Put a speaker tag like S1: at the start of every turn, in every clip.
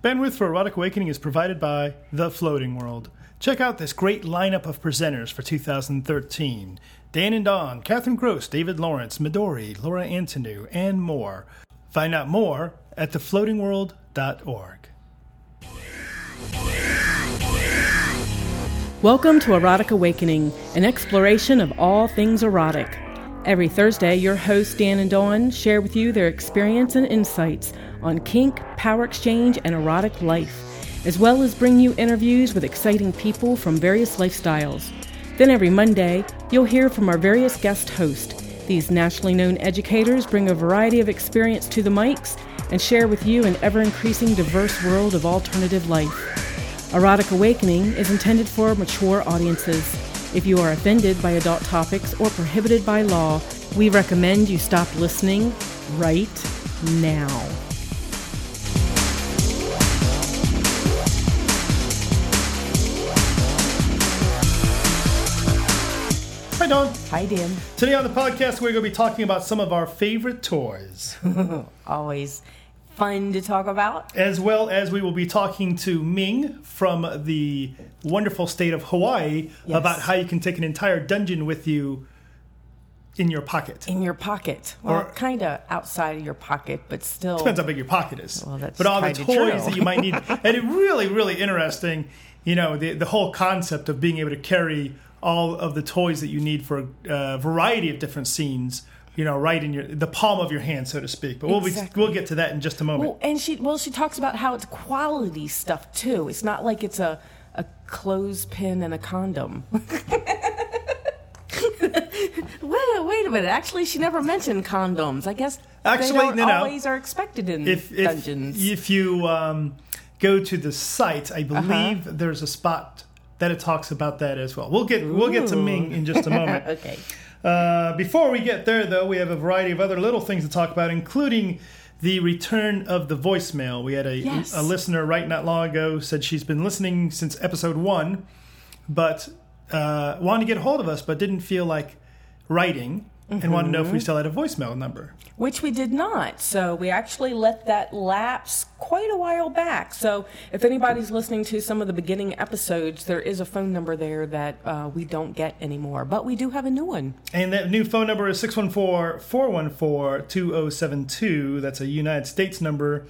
S1: Bandwidth for Erotic Awakening is provided by The Floating World. Check out this great lineup of presenters for 2013 Dan and Dawn, Catherine Gross, David Lawrence, Midori, Laura Antoniou, and more. Find out more at thefloatingworld.org.
S2: Welcome to Erotic Awakening, an exploration of all things erotic. Every Thursday, your hosts Dan and Dawn share with you their experience and insights on kink, power exchange, and erotic life, as well as bring you interviews with exciting people from various lifestyles. Then every Monday, you'll hear from our various guest hosts. These nationally known educators bring a variety of experience to the mics and share with you an ever increasing diverse world of alternative life. Erotic Awakening is intended for mature audiences. If you are offended by adult topics or prohibited by law, we recommend you stop listening right now.
S1: Hi, Dawn.
S2: Hi, Dan.
S1: Today on the podcast, we're going to be talking about some of our favorite toys,
S2: Always fun to talk about.
S1: as well as we will be talking to Ming from the wonderful state of Hawaii
S2: Yes.
S1: about how you can take an entire dungeon with you in your pocket.
S2: In your pocket. Well,
S1: Or-
S2: kind of outside of your pocket, but still.
S1: Depends how big your pocket is.
S2: Well, that's
S1: but all the toys
S2: true.
S1: that you might need, and it really, really interesting. You know, the the whole concept of being able to carry all of the toys that you need for a variety of different scenes. You know, right in your the palm of your hand, so to speak. But we'll
S2: Exactly.
S1: be, we'll get to that in just a moment.
S2: Well, and she well, she talks about how it's quality stuff too. It's not like it's a a clothespin and a condom. wait, wait a minute. Actually, she never mentioned condoms. I guess
S1: Actually,
S2: they don't
S1: no, no.
S2: always are expected in
S1: if if,
S2: dungeons.
S1: if you um, go to the site, I
S2: Uh-huh.
S1: believe there's a spot that it talks about that as well. We'll get we'll get to Ming in just a moment.
S2: okay.
S1: Uh, before we get there, though, we have a variety of other little things to talk about, including the return of the voicemail. We had a,
S2: Yes.
S1: a listener right not long ago said she's been listening since episode one, but uh, wanted to get a hold of us, but didn't feel like writing and wanted to know if
S2: Mm-hmm.
S1: we still had a voicemail number.
S2: Which we did not. So we actually let that lapse quite a while back. So if anybody's listening to some of the beginning episodes, there is a phone number there that uh, we don't get anymore. But we do have a new one.
S1: And that new phone number is 614 414 2072. That's a United States number.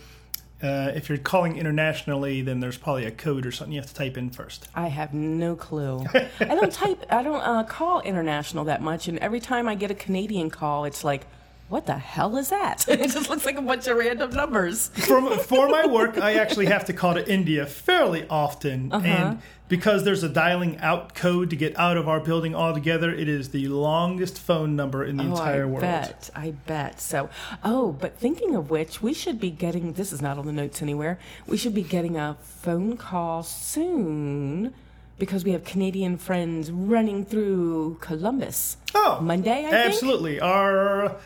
S1: Uh, if you're calling internationally, then there's probably a code or something you have to type in first.
S2: I have no clue. I don't type, I don't uh, call international that much. And every time I get a Canadian call, it's like, what the hell is that? it just looks like a bunch of random numbers.
S1: for, for my work, I actually have to call to India fairly often,
S2: Uh-huh.
S1: and because there's a dialing out code to get out of our building altogether, it is the longest phone number in the entire
S2: oh, I
S1: world.
S2: bet. I bet. So, oh, but thinking of which, we should be getting this is not on the notes anywhere. We should be getting a phone call soon because we have Canadian friends running through Columbus.
S1: Oh,
S2: Monday, I think?
S1: absolutely. Our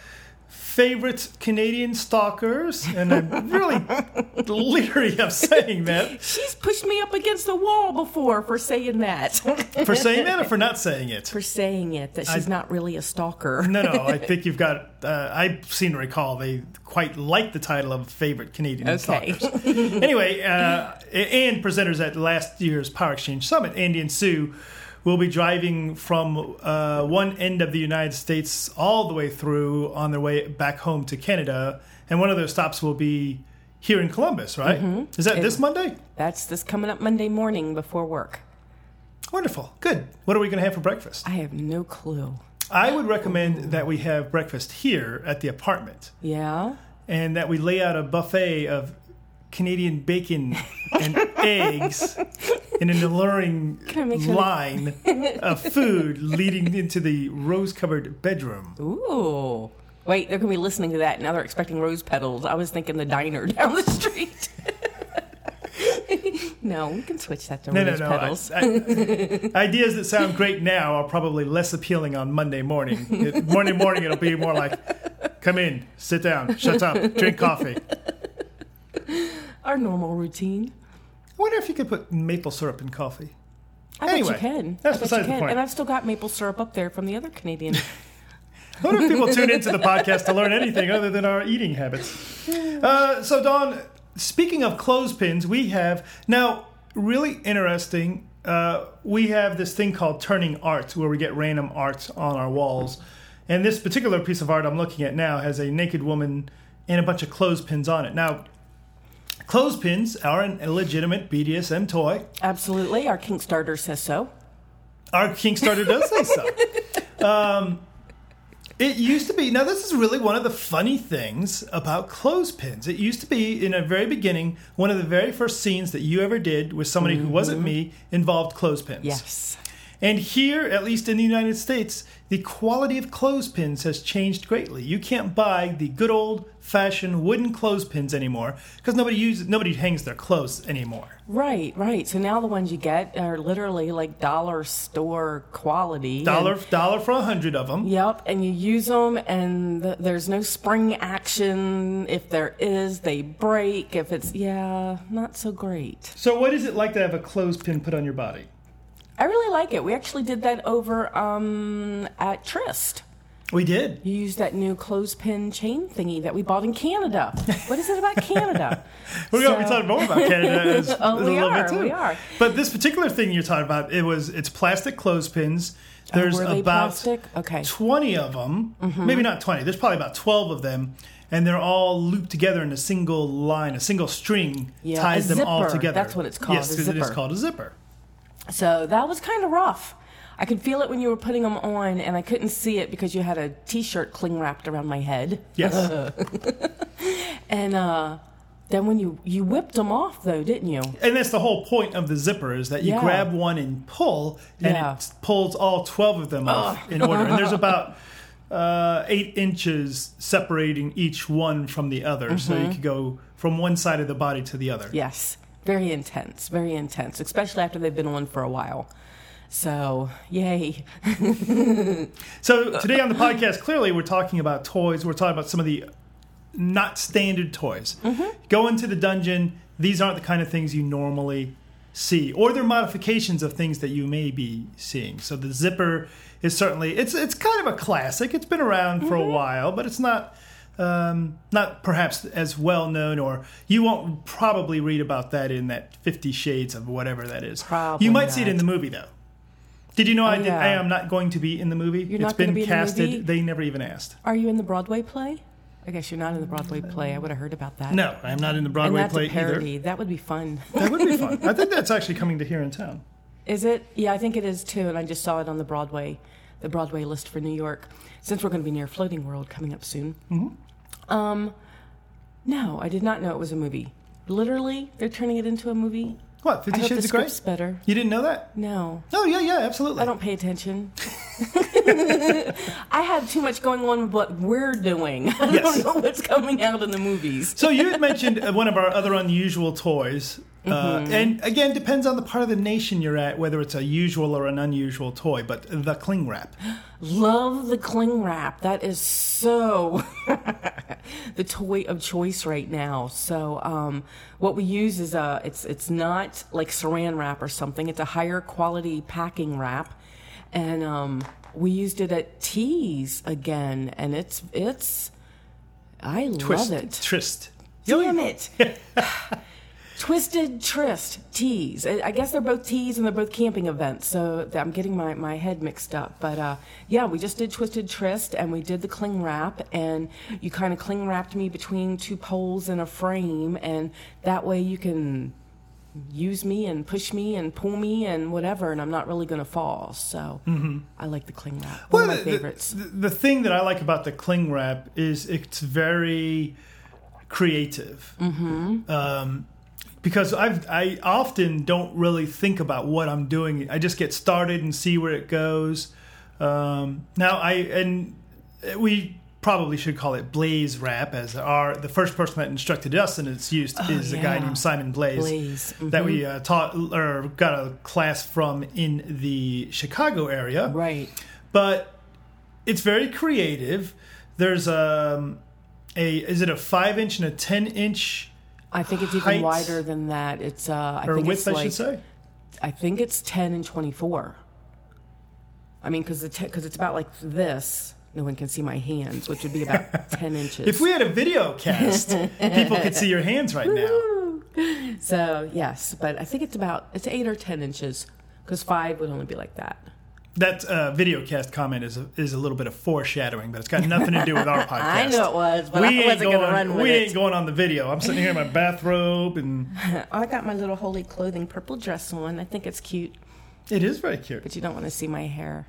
S1: favorite Canadian stalkers, and I'm really leery of saying that.
S2: She's pushed me up against the wall before for saying that.
S1: For saying that or for not saying it?
S2: for saying it, that she's not really a stalker.
S1: No, no. I think you've got. Uh, I seem to recall they quite like the title of favorite Canadian
S2: Okay.
S1: stalkers. anyway, uh, and presenters at last year's Power Exchange Summit, Andy and Sue, will be driving from uh, one end of the United States all the way through on their way back home to Canada, and one of those stops will be here in Columbus. Right? Is that this Monday?
S2: That's this coming up Monday morning before work.
S1: Wonderful. Good. What are we going to have for breakfast?
S2: I have no clue.
S1: I would recommend that we have breakfast here at the apartment.
S2: Yeah?
S1: and that we lay out a buffet of Canadian bacon and eggs in an alluring
S2: Can I make sure-
S1: line of food leading into the rose covered bedroom.
S2: Ooh. Wait, they're going to be listening to that. Now they're expecting rose petals. I was thinking the diner down the street. no, we can switch that to
S1: No, no,
S2: rose
S1: no.
S2: petals.
S1: I- I- ideas that sound great now are probably less appealing on Monday morning. It- Monday morning, it'll be more like come in, sit down, shut up, drink coffee.
S2: Our normal routine.
S1: I wonder if you could put maple syrup in coffee.
S2: I
S1: Anyway,
S2: bet you can.
S1: that's
S2: I bet
S1: besides
S2: you
S1: the
S2: can.
S1: point.
S2: And I've still got maple syrup up there from the other Canadian.
S1: I wonder if people tune into the podcast to learn anything other than our eating habits. Uh, so, Dawn, speaking of clothespins, we have now really interesting. Uh, we have this thing called turning art, where we get random art on our walls. And this particular piece of art I'm looking at now has a naked woman and a bunch of clothespins on it. Now, clothespins are an, a legitimate BDSM toy.
S2: Absolutely. Our Kickstarter says so.
S1: Our Kickstarter does say so. Um, it used to be. Now, this is really one of the funny things about clothespins. It used to be in a very beginning. One of the very first scenes that you ever did with somebody who wasn't me involved clothespins.
S2: Yes.
S1: And here, at least in the United States, the quality of clothespins has changed greatly. You can't buy the good old fashioned wooden clothespins anymore because nobody uses nobody hangs their clothes anymore.
S2: Right, right. So now the ones you get are literally like dollar store quality.
S1: Dollar
S2: And-
S1: dollar for a hundred of them.
S2: Yep, and you use them, and th- there's no spring action. If there is, they break. If it's, yeah, not so great.
S1: So, what is it like to have a clothespin put on your body?
S2: I really like it. We actually did that over um, at Trist.
S1: We did.
S2: You used that new clothespin chain thingy that we bought in Canada. What is it about Canada?
S1: We're going to be talking more about Canada as,
S2: Oh,
S1: as
S2: we
S1: a little
S2: are,
S1: bit too.
S2: we are.
S1: But this particular thing you're talking about, it was it's plastic clothespins. There's
S2: Oh,
S1: about?
S2: Okay. Mm-hmm.
S1: 20 of them. Maybe not 20. There's probably about 12 of them. And they're all looped together in a single line, a single string
S2: Yeah,
S1: ties them all together.
S2: That's what it's called,
S1: Yes, it is called a zipper.
S2: So that was kind of rough. I could feel it when you were putting them on, and I couldn't see it because you had a T-shirt cling wrapped around my head.
S1: Yes.
S2: And uh, then when you you whipped them off, though, didn't you?
S1: and that's the whole point of the zipper is that you
S2: Yeah.
S1: grab one and pull, and
S2: Yeah.
S1: it pulls all 12 of them off in order. And there's about uh, eight inches separating each one from the other. So
S2: Mm-hmm.
S1: you could go from one side of the body to the other.
S2: Yes, very intense, very intense, especially after they've been on for a while. So, yay!
S1: So today on the podcast, clearly we're talking about toys. We're talking about some of the not standard toys. Mm-hmm. Go into the dungeon. These aren't the kind of things you normally see, or they're modifications of things that you may be seeing. So the zipper is certainly it's it's kind of a classic. It's been around for a mm-hmm. while, but it's not. Um, not perhaps as well known, or you won't probably read about that in that Fifty Shades of whatever that is.
S2: Probably
S1: you might see it in the movie though. Did you know I, did,
S2: yeah.
S1: I am not going to be in the movie?
S2: You're
S1: It's
S2: not
S1: been
S2: be the
S1: casted.
S2: movie?
S1: They never even asked.
S2: Are you in the Broadway play? I guess you're not in the Broadway play. I would have heard about that.
S1: No, I'm not in the
S2: and
S1: Broadway
S2: that's
S1: play
S2: a parody. That would be fun.
S1: That would be fun. I think that's actually coming to here in town.
S2: Is it? Yeah, I think it is too. And I just saw it on the Broadway, the Broadway list for New York. Since we're going to be near Floating World coming up soon. Mm-hmm. Um, no, I did not know it was a movie. Literally, they're turning it into a movie.
S1: What?
S2: I
S1: Fifty
S2: the
S1: Shades of Grey?
S2: better.
S1: You didn't know that?
S2: No,
S1: Oh yeah, yeah, absolutely.
S2: I don't pay attention. I have too much going on with what we're doing. I
S1: Yes.
S2: don't know what's coming out in the movies.
S1: So you had mentioned uh, one of our other unusual toys, uh,
S2: Mm-hmm.
S1: and again depends on the part of the nation you're at whether it's a usual or an unusual toy. But the cling wrap.
S2: Love the cling wrap. That is so the toy of choice right now. So um, what we use is a it's it's not like saran wrap or something. It's a higher quality packing wrap, and um, we used it at Tees again, and it's it's I
S1: Twist.
S2: love it.
S1: Trist.
S2: Damn it. Twisted Trist Tees. I I guess they're both tees and they're both camping events, so I'm getting my, my head mixed up. But uh, yeah, we just did Twisted Trist and we did the cling wrap, and you kind of cling wrapped me between two poles in a frame, and that way you can use me and push me and pull me and whatever, and I'm not really going to fall. So I like the cling wrap. One of my
S1: Mm-hmm. the-
S2: favorites.
S1: The, the thing that I like about the cling wrap is it's very creative. Mm-hmm. Um, because I've, I often don't really think about what I'm doing. I just get started and see where it goes. Um, now I and we probably should call it Blaze Wrap, as our the first person that instructed us and its use is a guy
S2: Oh,
S1: named Simon Blaze,
S2: Blaze,
S1: that we uh, taught or got a class from in the Chicago area
S2: Right.
S1: but it's very creative. There's um, a is it a five inch and a ten inch
S2: I think it's even
S1: Height-
S2: wider than that. It's uh, I
S1: or
S2: think
S1: width,
S2: it's
S1: I
S2: like,
S1: should say.
S2: I think it's 10 and 24. I mean, because because it's about like this, no one can see my hands, which would be about 10 inches.
S1: If we had a video cast, people could see your hands right now.
S2: so, yes, but I think it's about, it's 8 or 10 inches because 5 would only be like that.
S1: That uh, video cast comment is a, is a little bit of foreshadowing, but it's got nothing to do with our podcast.
S2: I know it was, but
S1: we
S2: I wasn't going to run with
S1: We
S2: it.
S1: ain't going on the video. I'm sitting here in my bathrobe, and
S2: I got my little holy clothing purple dress on. I think it's cute,
S1: it is very cute.
S2: but you don't want to see my hair.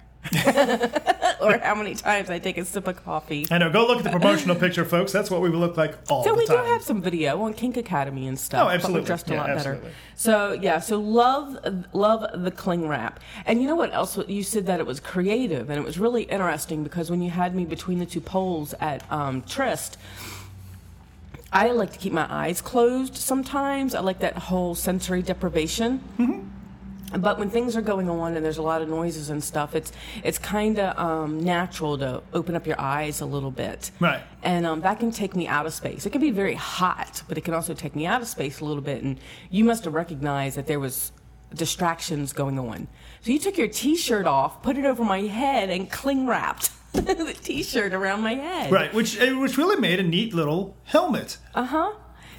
S2: or how many times I take a sip of coffee.
S1: I know. Go look at the promotional picture, folks. That's what we would look like all
S2: So
S1: the
S2: we do have some video on Kink Academy and stuff.
S1: Oh,
S2: But
S1: absolutely.
S2: we're dressed a
S1: Yeah,
S2: lot
S1: absolutely.
S2: better. So yeah, so love love the cling wrap. And you know what else? You said that it was creative, and it was really interesting because when you had me between the two poles at um, Trist. I like to keep my eyes closed sometimes. I like that whole sensory deprivation. But when things are going on and there's a lot of noises and stuff, it's it's kind of um, natural to open up your eyes a little bit.
S1: Right.
S2: And um, that can take me out of space. It can be very hot, but it can also take me out of space a little bit. And you must have recognized that there was distractions going on. So you took your T-shirt off, put it over my head, and cling wrapped the T-shirt around my head.
S1: Right, which uh, which really made a neat little helmet
S2: Uh huh.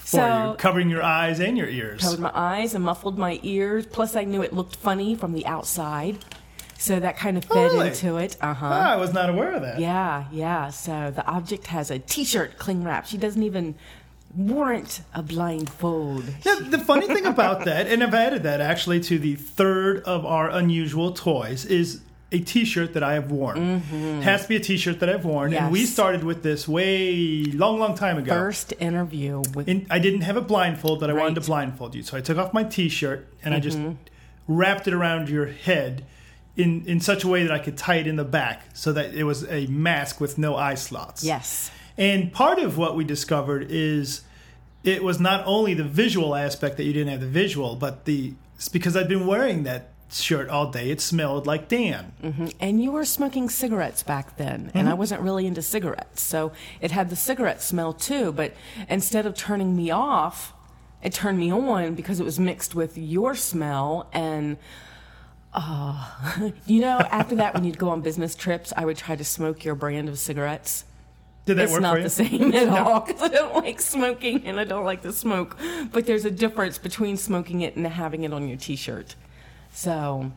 S1: For
S2: So
S1: you, covering your eyes and your ears.
S2: covered my eyes and muffled my ears. Plus, I knew it looked funny from the outside, so that kind of fed
S1: Really?
S2: into it. Uh huh.
S1: Ah, I was not aware of that.
S2: Yeah, yeah. So the object has a T-shirt cling wrap. She doesn't even warrant a blindfold.
S1: Yeah, the funny thing about that, and I've added that actually to the third of our unusual toys, is a T-shirt that I have worn. Has to be a T-shirt that I've worn, and we
S2: Mm-hmm.
S1: Started with this way long, long time ago.
S2: First interview with
S1: I didn't have a blindfold, but I wanted to
S2: Mm-hmm.
S1: blindfold you, so I took off my T-shirt and I just wrapped it around your head. In, in such a way that I could tie it in the back so that it was a mask with no eye slots.
S2: yes,
S1: And part of what we discovered is it was not only the visual aspect that you didn't have the visual, but the because I'd been wearing that shirt all day. It smelled like Dan.
S2: and you were smoking cigarettes back then, and I wasn't really into cigarettes, so it had the cigarette smell too. But instead of turning me off, it turned me on because it was mixed with your smell and. Uh, you know, after that, when you'd go on business trips, I would try to smoke your brand of cigarettes.
S1: Did that
S2: it's
S1: work
S2: not
S1: for you?
S2: the same at all because I don't like smoking and I don't like the smoke. But there's a difference between smoking it and having it on your T-shirt. So,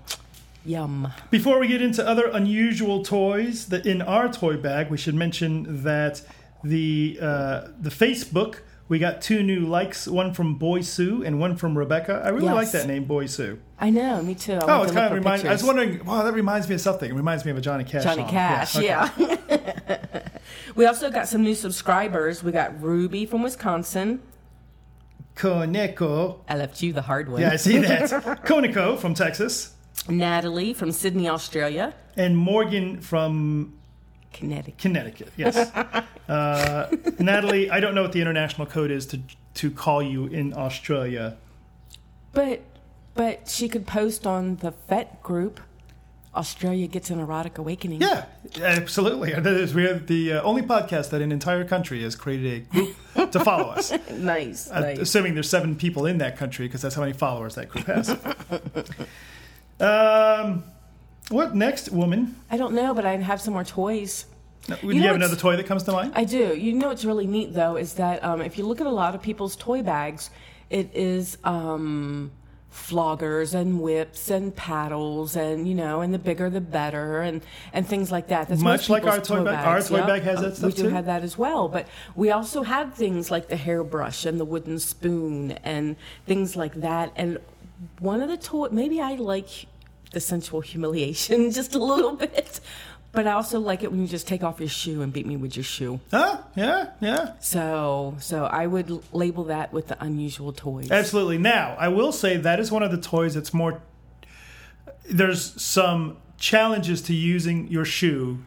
S2: yum.
S1: Before we get into other unusual toys that in our toy bag, we should mention that the uh, the Facebook we got two new likes, one from Boy Sue and one from Rebecca. I really
S2: Yes.
S1: like that name, Boy Sue.
S2: I know, me too. I
S1: Oh, it's kind of
S2: look for
S1: remind. I was wondering. Wow, that reminds me of something. It reminds me of a Johnny Cash.
S2: Johnny
S1: song.
S2: Cash,
S1: okay.
S2: yeah. we also got some new subscribers. We got Ruby from Wisconsin.
S1: Koneko.
S2: I left you the hard one.
S1: Yeah, I see that. Koniko from Texas.
S2: Natalie from Sydney, Australia.
S1: and Morgan from
S2: Connecticut.
S1: Connecticut. Yes, uh, Natalie. I don't know what the international code is to to call you in Australia.
S2: But but she could post on the FET group. Australia gets an erotic awakening.
S1: Yeah, absolutely. That is, we are the uh, only podcast that an entire country has created a group to follow us.
S2: Nice.
S1: Uh,
S2: nice.
S1: Assuming there's seven people in that country, because that's how many followers that group has. um, what next, woman?
S2: I don't know, but I have some more toys.
S1: Do you,
S2: know
S1: have another toy that comes to mind?
S2: I do. You know what's really neat though is that um, if you look at a lot of people's toy bags, it is um, floggers and whips and paddles and you know, and the bigger the better and and things like that. That's
S1: Much like our toy bag. Our toy
S2: Yep.
S1: bag has that
S2: Uh,
S1: stuff
S2: We do
S1: too?
S2: have that as well, but we also have things like the hairbrush and the wooden spoon and things like that. And one of the toy, maybe I like the sensual humiliation just a little bit. But I also like it when you just take off your shoe and beat me with your shoe.
S1: Huh? Yeah, yeah.
S2: So, so I would label that with the unusual toys.
S1: Absolutely. Now, I will say that is one of the toys that's more. There's some challenges to using your shoe.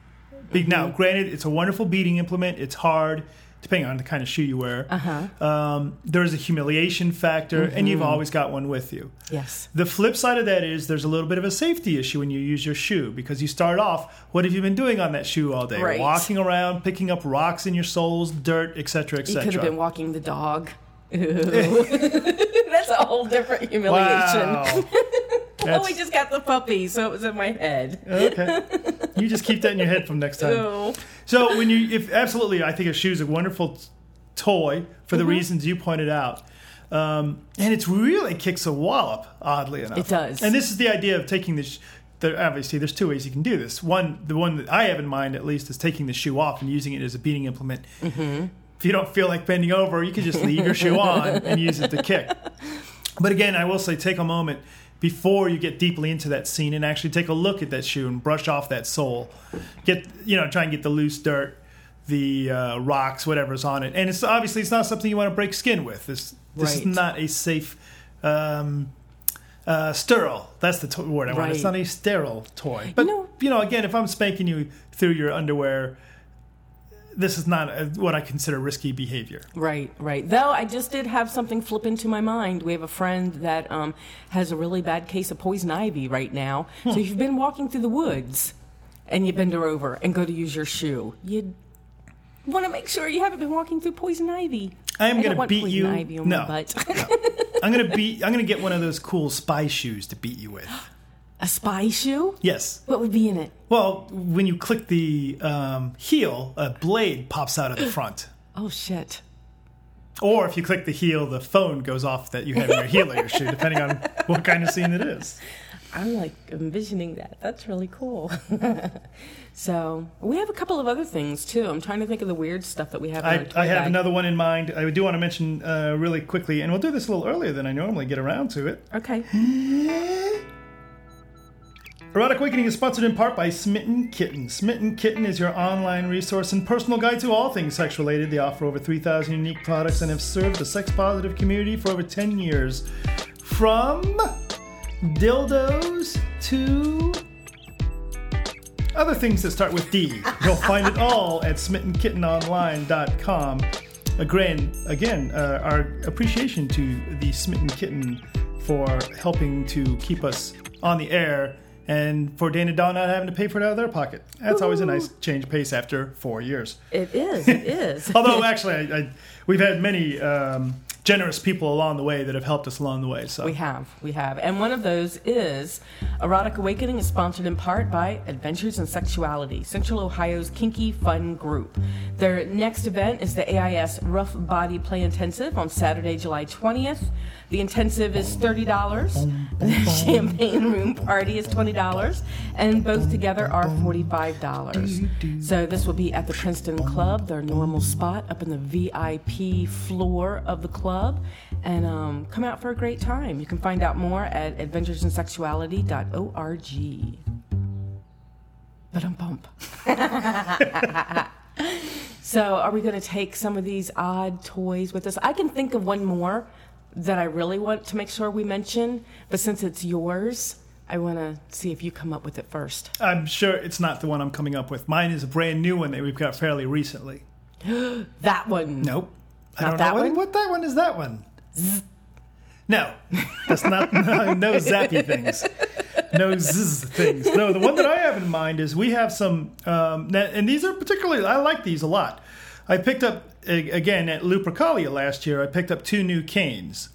S1: Now, mm-hmm. granted, it's a wonderful beating implement. It's hard, depending on the kind of shoe you wear.
S2: Uh-huh.
S1: Um, there's a humiliation factor, and you've always got one with you.
S2: Yes.
S1: The flip side of that is there's a little bit of a safety issue when you use your shoe because you start off. What have you been doing on that shoe all day?
S2: Right.
S1: Walking around, picking up rocks in your soles, dirt, etc., etc.
S2: You could have been walking the dog. That's a whole different humiliation.
S1: Wow.
S2: oh, we just got the puppy, so it was in my head.
S1: okay. You just keep that in your head from next time.
S2: Ew.
S1: So when you, if absolutely, I think a shoe is a wonderful toy for the reasons you pointed out, um, and it's really kicks a wallop. Oddly enough,
S2: It does.
S1: And this is the idea of taking the. Sh- there, obviously, there's two ways you can do this. One, the one that I have in mind, at least, is taking the shoe off and using it as a beating implement.
S2: Mm-hmm.
S1: If you don't feel like bending over, you can just leave your shoe on and use it to kick. But again, I will say, take a moment before you get deeply into that scene and actually take a look at that shoe and brush off that sole. Get you know, try and get the loose dirt, the uh, rocks, whatever's on it. And it's obviously it's not something you want to break skin with. This this is not a safe. Um, uh, sterile. That's the to- word I want. It's not a sterile toy. But you know, again, if I'm spanking you through your underwear, this is not a, what I consider risky behavior.
S2: Right, right. Though I just did have something flip into my mind. We have a friend that um, has a really bad case of poison ivy right now. So if you've been walking through the woods and you bend her over and go to use your shoe, you want to make sure you haven't been walking through poison ivy.
S1: I am going to beat you.
S2: ivy on
S1: no,
S2: my butt.
S1: I'm going to beat. I'm going to get one of those cool spy shoes to beat you with.
S2: a spy shoe?
S1: Yes.
S2: What would be in it?
S1: Well, when you click the um, heel, a blade pops out of the front.
S2: Oh shit.
S1: Or if you click the heel, the phone goes off that you have in your heel of your shoe, depending on what kind of scene it is.
S2: I'm like envisioning that. That's really cool. so we have a couple of other things too. I'm trying to think of the weird stuff that we have.
S1: I, I have
S2: bag.
S1: another one in mind. I do want to mention uh, really quickly, and we'll do this a little earlier than I normally get around to it.
S2: Okay.
S1: Erotic Awakening is sponsored in part by Smitten Kitten. Smitten Kitten is your online resource and personal guide to all things sex related. They offer over 3,000 unique products and have served the sex positive community for over 10 years. From dildos to other things that start with D. You'll find it all at smittenkittenonline.com. Again, again, uh, our appreciation to the Smitten Kitten for helping to keep us on the air and for Dana Dawn not having to pay for it out of their pocket. That's always a nice change of pace after four years.
S2: It is. It is.
S1: Although, actually, I, I, we've had many um, generous people along the way that have helped us along the way. So
S2: We have, we have. And one of those is Erotic Awakening is sponsored in part by Adventures in Sexuality, Central Ohio's kinky fun group. Their next event is the AIS Rough Body Play Intensive on Saturday, July 20th. The intensive is $30. The champagne room party is $20. And both together are $45. So this will be at the Princeton Club, their normal spot up in the VIP floor of the club. And um, come out for a great time. You can find out more at adventuresinsexuality.org. But um bump. so, are we going to take some of these odd toys with us? I can think of one more that I really want to make sure we mention, but since it's yours, I want to see if you come up with it first.
S1: I'm sure it's not the one I'm coming up with. Mine is a brand new one that we've got fairly recently.
S2: That one.
S1: Nope. I
S2: Not
S1: don't
S2: that
S1: know.
S2: One?
S1: what that one is that one? No. That's not no, no zappy things. No zzz things. No, the one that I have in mind is we have some um, and these are particularly I like these a lot. I picked up again at Lupercalia last year, I picked up two new canes.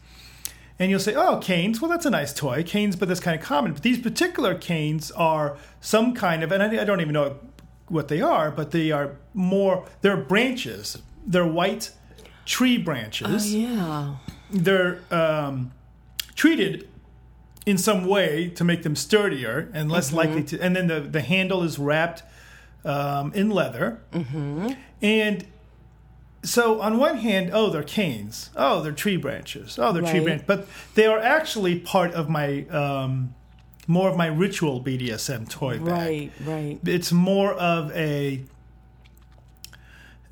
S1: And you'll say, oh, canes, well, that's a nice toy. Canes, but that's kind of common. But these particular canes are some kind of, and I, I don't even know what they are, but they are more, they're branches. They're white tree branches.
S2: Oh, Yeah.
S1: They're um, treated in some way to make them sturdier and less likely to, and then the, the handle is wrapped um, in leather. Mm-hmm. And so on one hand, oh, they're canes. Oh, they're tree branches. Oh, they're tree branches. But they are actually part of my um, more of my ritual BDSM toy bag.
S2: Right, right.
S1: It's more of a.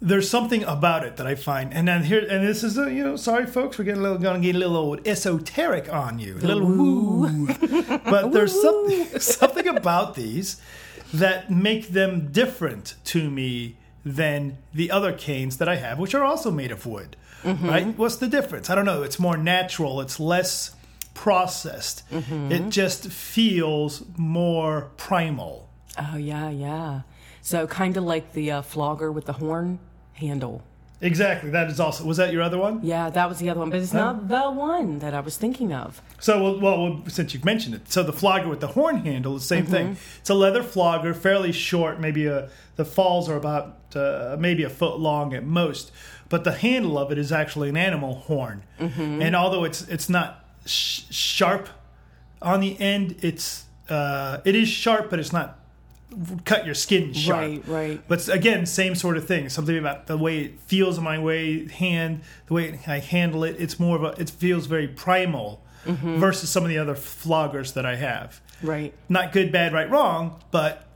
S1: There's something about it that I find, and then here, and this is a, you know, sorry folks, we're getting a little, going to get a little old esoteric on you, a little woo. but there's something, something about these that make them different to me than the other canes that I have, which are also made of wood. Mm-hmm. Right? What's the difference? I don't know. It's more natural. It's less processed. Mm-hmm. It just feels more primal.
S2: Oh, yeah, yeah. So, kind of like the uh, flogger with the horn handle.
S1: Exactly. That is also. Was that your other one?
S2: Yeah, that was the other one, but it's not the one that I was thinking of.
S1: So, well, well, since you've mentioned it, so the flogger with the horn handle, the same thing.
S2: Mm-hmm.
S1: It's a leather flogger, fairly short. Maybe a the falls are about uh, maybe a foot long at most, but the handle of it is actually an animal horn.
S2: Mm-hmm.
S1: And although it's it's not sh- sharp on the end, it's uh, it is sharp, but it's not cut your skin sharp.
S2: Right, right.
S1: But again, same sort of thing. Something about the way it feels in my way hand, the way I handle it. It's more of a. It feels very primal
S2: Mm-hmm.
S1: versus some of the other floggers that I have.
S2: Right.
S1: Not good, bad, right, wrong, but.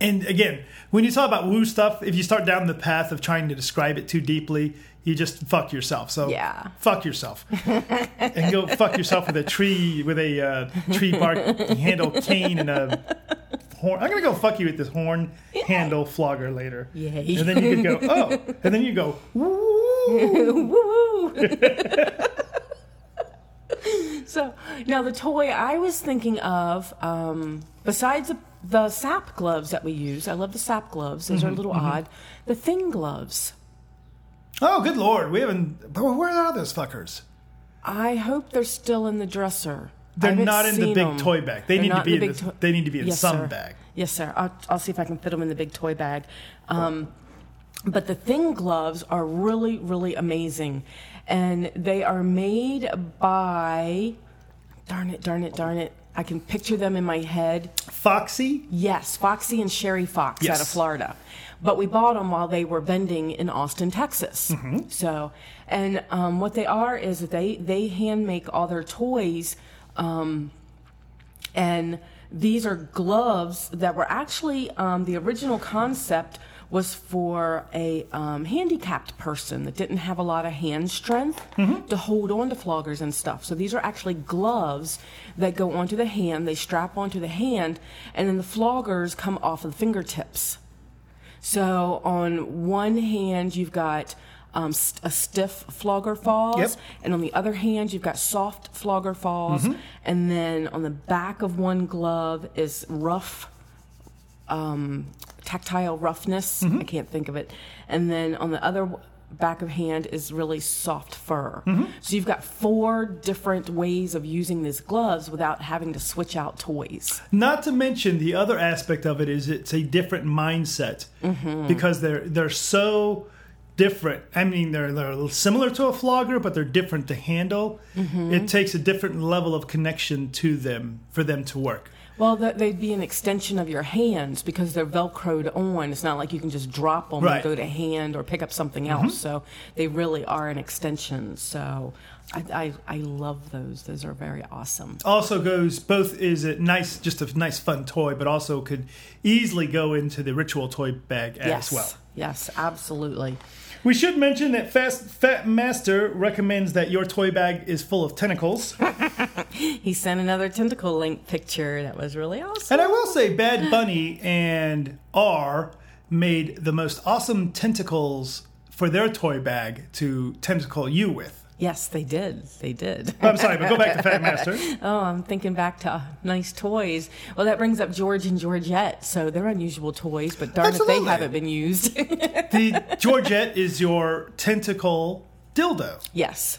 S1: And again, when you talk about woo stuff, if you start down the path of trying to describe it too deeply, you just fuck yourself. So
S2: Yeah.
S1: fuck yourself, and go fuck yourself with a tree with a uh, tree bark handle cane and a horn. I'm gonna go fuck you with this horn handle flogger later.
S2: Yay.
S1: And then you could go oh, and then you go woo.
S2: Woo! so now the toy I was thinking of, um, besides the, the sap gloves that we use, I love the sap gloves. Those are a little odd. The thin gloves.
S1: Oh, good lord, we haven't. but Where are those fuckers?
S2: I hope they're still in the dresser.
S1: They're
S2: haven't
S1: in the
S2: big
S1: big
S2: 'em.
S1: toy bag. They need to be in.
S2: the big to-
S1: they need to be in
S2: Yes,
S1: some
S2: sir.
S1: bag.
S2: Yes, sir. I'll, I'll see if I can fit them in the big toy bag. Um, but the thin gloves are really, really amazing. And they are made by, darn it, darn it, darn it. I can picture them in my head.
S1: Foxy.
S2: Yes, Foxy and Sherry Fox out of Florida. But we bought them while they were vending in Austin, Texas.
S1: Mm-hmm.
S2: So, and um, what they are is that they they hand make all their toys, um, and these are gloves that were actually um, the original concept was for a um, handicapped person that didn't have a lot of hand strength to hold on to floggers and stuff. So these are actually gloves that go onto the hand. They strap onto the hand, and then the floggers come off of the fingertips. So on one hand, you've got um, st- a stiff flogger falls,
S1: Yep.
S2: and on the other hand, you've got soft flogger falls, and then on the back of one glove is rough, um, tactile roughness. I can't think of it, and then on the other back of hand is really soft fur. So you've got four different ways of using these gloves without having to switch out toys.
S1: Not to mention the other aspect of it is it's a different mindset
S2: Mm-hmm.
S1: because they're they're so different. I mean, they're they're similar to a flogger, but they're different to handle.
S2: Mm-hmm.
S1: It takes a different level of connection to them for them to work.
S2: Well, that they'd be an extension of your hands because they're velcroed on. It's not like you can just drop them
S1: Right.
S2: and go to hand or pick up something else. Mm-hmm. So they really are an extension. So I, I, I love those. Those are very awesome.
S1: Also goes both is a nice, just a nice fun toy, but also could easily go into the ritual toy bag
S2: yes.
S1: as well.
S2: Yes, absolutely.
S1: We should mention that Fast Fat Master recommends that your toy bag is full of tentacles.
S2: He sent another tentacle link picture. That was really awesome.
S1: And I will say, Bad Bunny and R made the most awesome tentacles for their toy bag to tentacle you with.
S2: Yes, they did. They did.
S1: I'm sorry, but go back to Fat Master.
S2: Oh, I'm thinking back to uh, nice toys. Well, that brings up George and Georgette. So they're unusual toys, but darn if they haven't been used.
S1: The Georgette is your tentacle dildo.
S2: yes.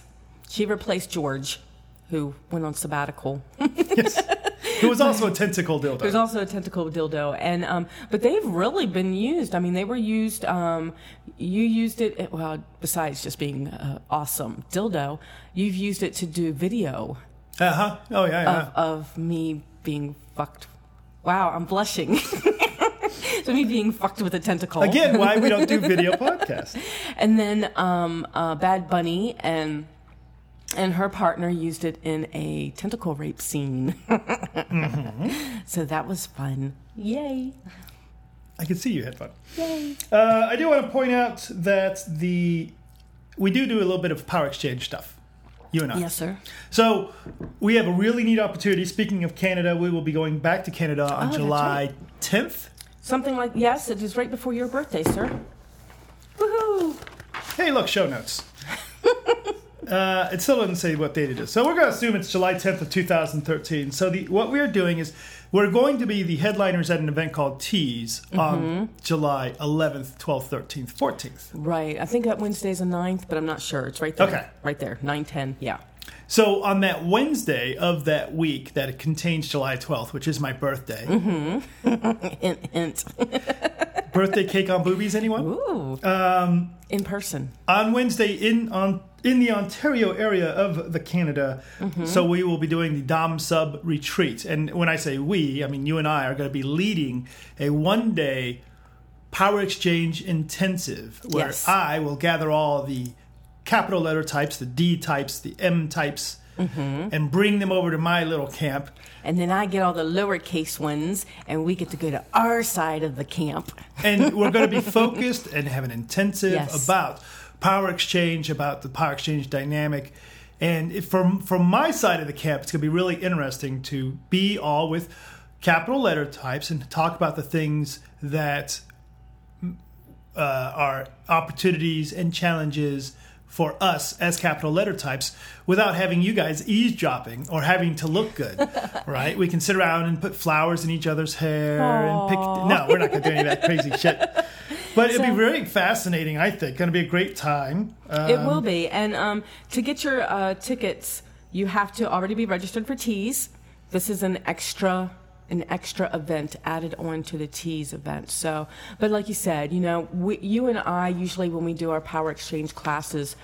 S2: She replaced George, who went on sabbatical.
S1: Yes. It was also a tentacle dildo.
S2: There's also a tentacle dildo, and um, but they've really been used. I mean, they were used. Um, you used it. Well, besides just being uh, awesome dildo, you've used it to do video
S1: Uh huh. Oh, yeah, yeah.
S2: of, of me being fucked. Wow, I'm blushing. so me being fucked with a tentacle.
S1: Again, why we don't do video podcasts.
S2: And then um, uh, Bad Bunny and and her partner used it in a tentacle rape scene. So that was fun. Yay!
S1: I can see you had fun.
S2: Yay!
S1: Uh, I do want to point out that the we do do a little bit of power exchange stuff. You and I.
S2: Yes, sir.
S1: So we have a really neat opportunity. Speaking of Canada, we will be going back to Canada on
S2: Oh, that's
S1: July 10th.
S2: Something like yes, it is right before your birthday, sir. Woohoo!
S1: Hey, look, show notes. Uh, it still doesn't say what date it is. So we're going to assume it's July 10th of 2013. So the, what we're doing is we're going to be the headliners at an event called Tease on July 11th, 12th, 13th, 14th.
S2: Right. I think that Wednesday's the 9th, but I'm not sure. It's right there.
S1: Okay.
S2: Right there. 9 10. Yeah.
S1: So on that Wednesday of that week that it contains July 12th, which is my birthday,
S2: Hint, hint.
S1: birthday cake on boobies, anyone?
S2: Ooh.
S1: Um,
S2: In person.
S1: on Wednesday in on in the Ontario area of the Canada. So we will be doing the Dom Sub retreat, and when I say we, I mean you and I are going to be leading a one day power exchange intensive where
S2: Yes.
S1: I will gather all the capital letter types, the D types, the M types, and bring them over to my little camp.
S2: And then I get all the lowercase ones, and we get to go to our side of the camp.
S1: and we're going to be focused and have an intensive
S2: Yes.
S1: about power exchange, about the power exchange dynamic. And if from from my side of the camp, it's going to be really interesting to be all with capital letter types and talk about the things that uh, are opportunities and challenges for us as capital letter types without having you guys eavesdropping or having to look good, right? We can sit around and put flowers in each other's hair and pick. No, we're not going to do any of that crazy shit. But it'll be
S2: So-
S1: very fascinating, I think. Going to be a great time. Uh,
S2: It will be. And um, to get your uh, tickets, you have to already be registered for Tease. This is an extra an extra event added on to the Tease event. So, but like you said, you know, we, you and I usually when we do our power exchange classes,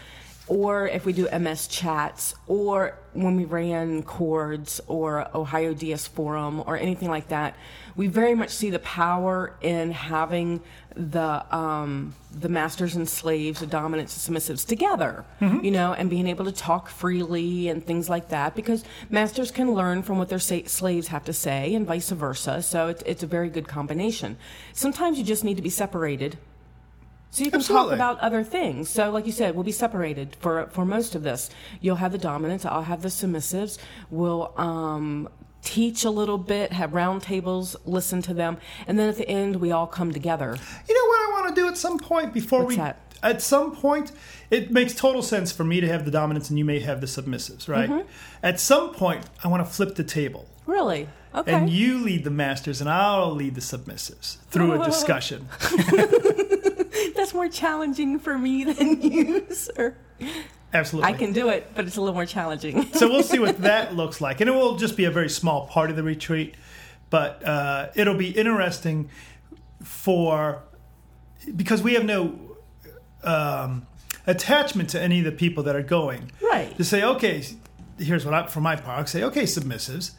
S2: or if we do MS chats, or when we ran chords or Ohio DS Forum or anything like that, we very much see the power in having the um, the masters and slaves, the dominants and submissives together, you know, and being able to talk freely and things like that. Because masters can learn from what their sa- slaves have to say, and vice versa. So it's it's a very good combination. Sometimes you just need to be separated so you can
S1: Absolutely.
S2: talk about other things. So, like you said, we'll be separated for for most of this. You'll have the dominants. I'll have the submissives. We'll um, teach a little bit, have round tables, listen to them, and then at the end we all come together.
S1: You know what I want to do at some point before
S2: What's
S1: we.
S2: that?
S1: At some point, it makes total sense for me to have the dominants and you may have the submissives, right?
S2: Mm-hmm.
S1: At some point, I want to flip the table.
S2: Really? Okay.
S1: And you lead the masters and I'll lead the submissives through a discussion.
S2: More challenging for me than you, sir.
S1: Absolutely.
S2: I can do it, but it's a little more challenging.
S1: so we'll see what that looks like. And it will just be a very small part of the retreat, but uh, it'll be interesting for because we have no um, attachment to any of the people that are going.
S2: Right.
S1: To say, okay, here's what I, for my part, I'll say, okay, submissives,